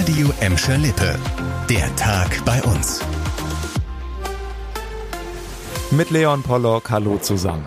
Radio Emscher Lippe. Der Tag bei uns. Mit Leon Pollock, hallo zusammen.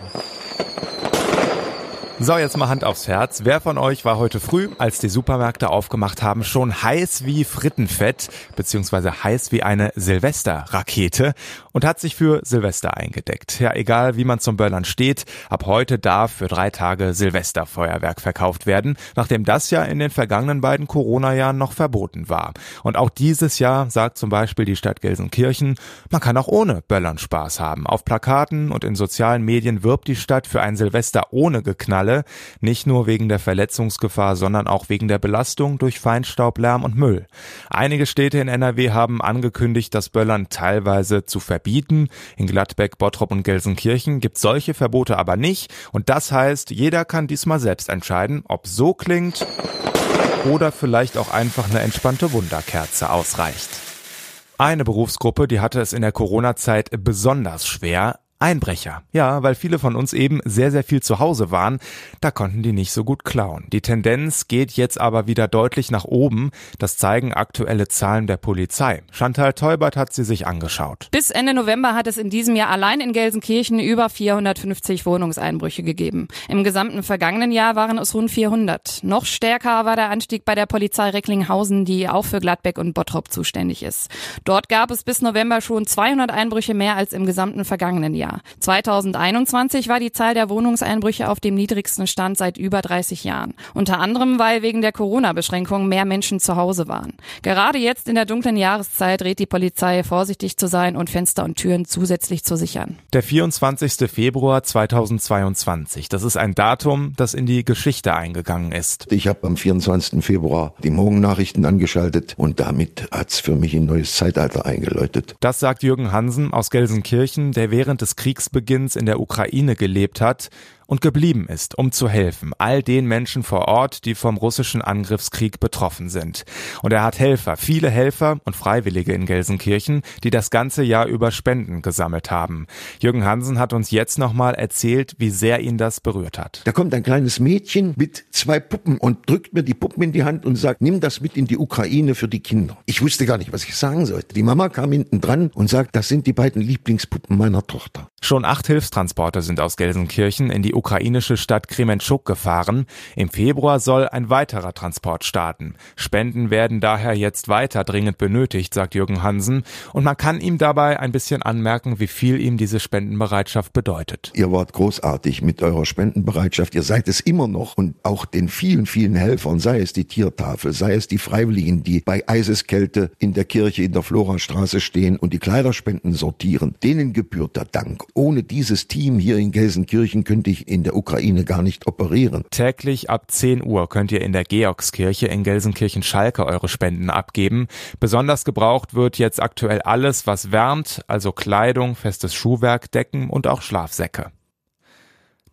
So, jetzt mal Hand aufs Herz. Wer von euch war heute früh, als die Supermärkte aufgemacht haben, schon heiß wie Frittenfett, beziehungsweise heiß wie eine Silvesterrakete und hat sich für Silvester eingedeckt? Ja, egal wie man zum Böllern steht, ab heute darf für drei Tage Silvesterfeuerwerk verkauft werden, nachdem das ja in den vergangenen beiden Corona-Jahren noch verboten war. Und auch dieses Jahr sagt zum Beispiel die Stadt Gelsenkirchen, man kann auch ohne Böllern Spaß haben. Auf Plakaten und in sozialen Medien wirbt die Stadt für ein Silvester ohne Geknalle alle, nicht nur wegen der Verletzungsgefahr, sondern auch wegen der Belastung durch Feinstaub, Lärm und Müll. Einige Städte in NRW haben angekündigt, das Böllern teilweise zu verbieten. In Gladbeck, Bottrop und Gelsenkirchen gibt solche Verbote aber nicht und das heißt, jeder kann diesmal selbst entscheiden, ob so klingt oder vielleicht auch einfach eine entspannte Wunderkerze ausreicht. Eine Berufsgruppe, die hatte es in der Corona-Zeit besonders schwer, Einbrecher. Ja, weil viele von uns eben sehr, sehr viel zu Hause waren, da konnten die nicht so gut klauen. Die Tendenz geht jetzt aber wieder deutlich nach oben. Das zeigen aktuelle Zahlen der Polizei. Chantal Teubert hat sie sich angeschaut. Bis Ende November hat es in diesem Jahr allein in Gelsenkirchen über 450 Wohnungseinbrüche gegeben. Im gesamten vergangenen Jahr waren es rund 400. Noch stärker war der Anstieg bei der Polizei Recklinghausen, die auch für Gladbeck und Bottrop zuständig ist. Dort gab es bis November schon 200 Einbrüche mehr als im gesamten vergangenen Jahr. 2021 war die Zahl der Wohnungseinbrüche auf dem niedrigsten Stand seit über 30 Jahren. Unter anderem, weil wegen der Corona-Beschränkungen mehr Menschen zu Hause waren. Gerade jetzt in der dunklen Jahreszeit rät die Polizei, vorsichtig zu sein und Fenster und Türen zusätzlich zu sichern. Der 24. Februar 2022, das ist ein Datum, das in die Geschichte eingegangen ist. Ich habe am 24. Februar die Morgennachrichten angeschaltet und damit hat's für mich ein neues Zeitalter eingeläutet. Das sagt Jürgen Hansen aus Gelsenkirchen, der während des Kriegsbeginns in der Ukraine gelebt hat und geblieben ist, um zu helfen, all den Menschen vor Ort, die vom russischen Angriffskrieg betroffen sind. Und er hat Helfer, viele Helfer und Freiwillige in Gelsenkirchen, die das ganze Jahr über Spenden gesammelt haben. Jürgen Hansen hat uns jetzt nochmal erzählt, wie sehr ihn das berührt hat. Da kommt ein kleines Mädchen mit zwei Puppen und drückt mir die Puppen in die Hand und sagt, nimm das mit in die Ukraine für die Kinder. Ich wusste gar nicht, was ich sagen sollte. Die Mama kam hinten dran und sagt, das sind die beiden Lieblingspuppen meiner Tochter. Schon acht Hilfstransporte sind aus Gelsenkirchen in die ukrainische Stadt Krementschuk gefahren. Im Februar soll ein weiterer Transport starten. Spenden werden daher jetzt weiter dringend benötigt, sagt Jürgen Hansen. Und man kann ihm dabei ein bisschen anmerken, wie viel ihm diese Spendenbereitschaft bedeutet. Ihr wart großartig mit eurer Spendenbereitschaft. Ihr seid es immer noch und auch den vielen, vielen Helfern, sei es die Tiertafel, sei es die Freiwilligen, die bei Eiseskälte in der Kirche in der Florastraße stehen und die Kleiderspenden sortieren. Denen gebührt der Dank ohne dieses Team hier in Gelsenkirchen könnte ich in der Ukraine gar nicht operieren. Täglich ab 10 Uhr könnt ihr in der Georgskirche in Gelsenkirchen-Schalke eure Spenden abgeben. Besonders gebraucht wird jetzt aktuell alles, was wärmt, also Kleidung, festes Schuhwerk, Decken und auch Schlafsäcke.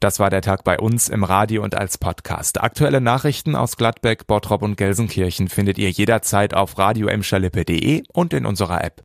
Das war der Tag bei uns im Radio und als Podcast. Aktuelle Nachrichten aus Gladbeck, Bottrop und Gelsenkirchen findet ihr jederzeit auf radio und in unserer App.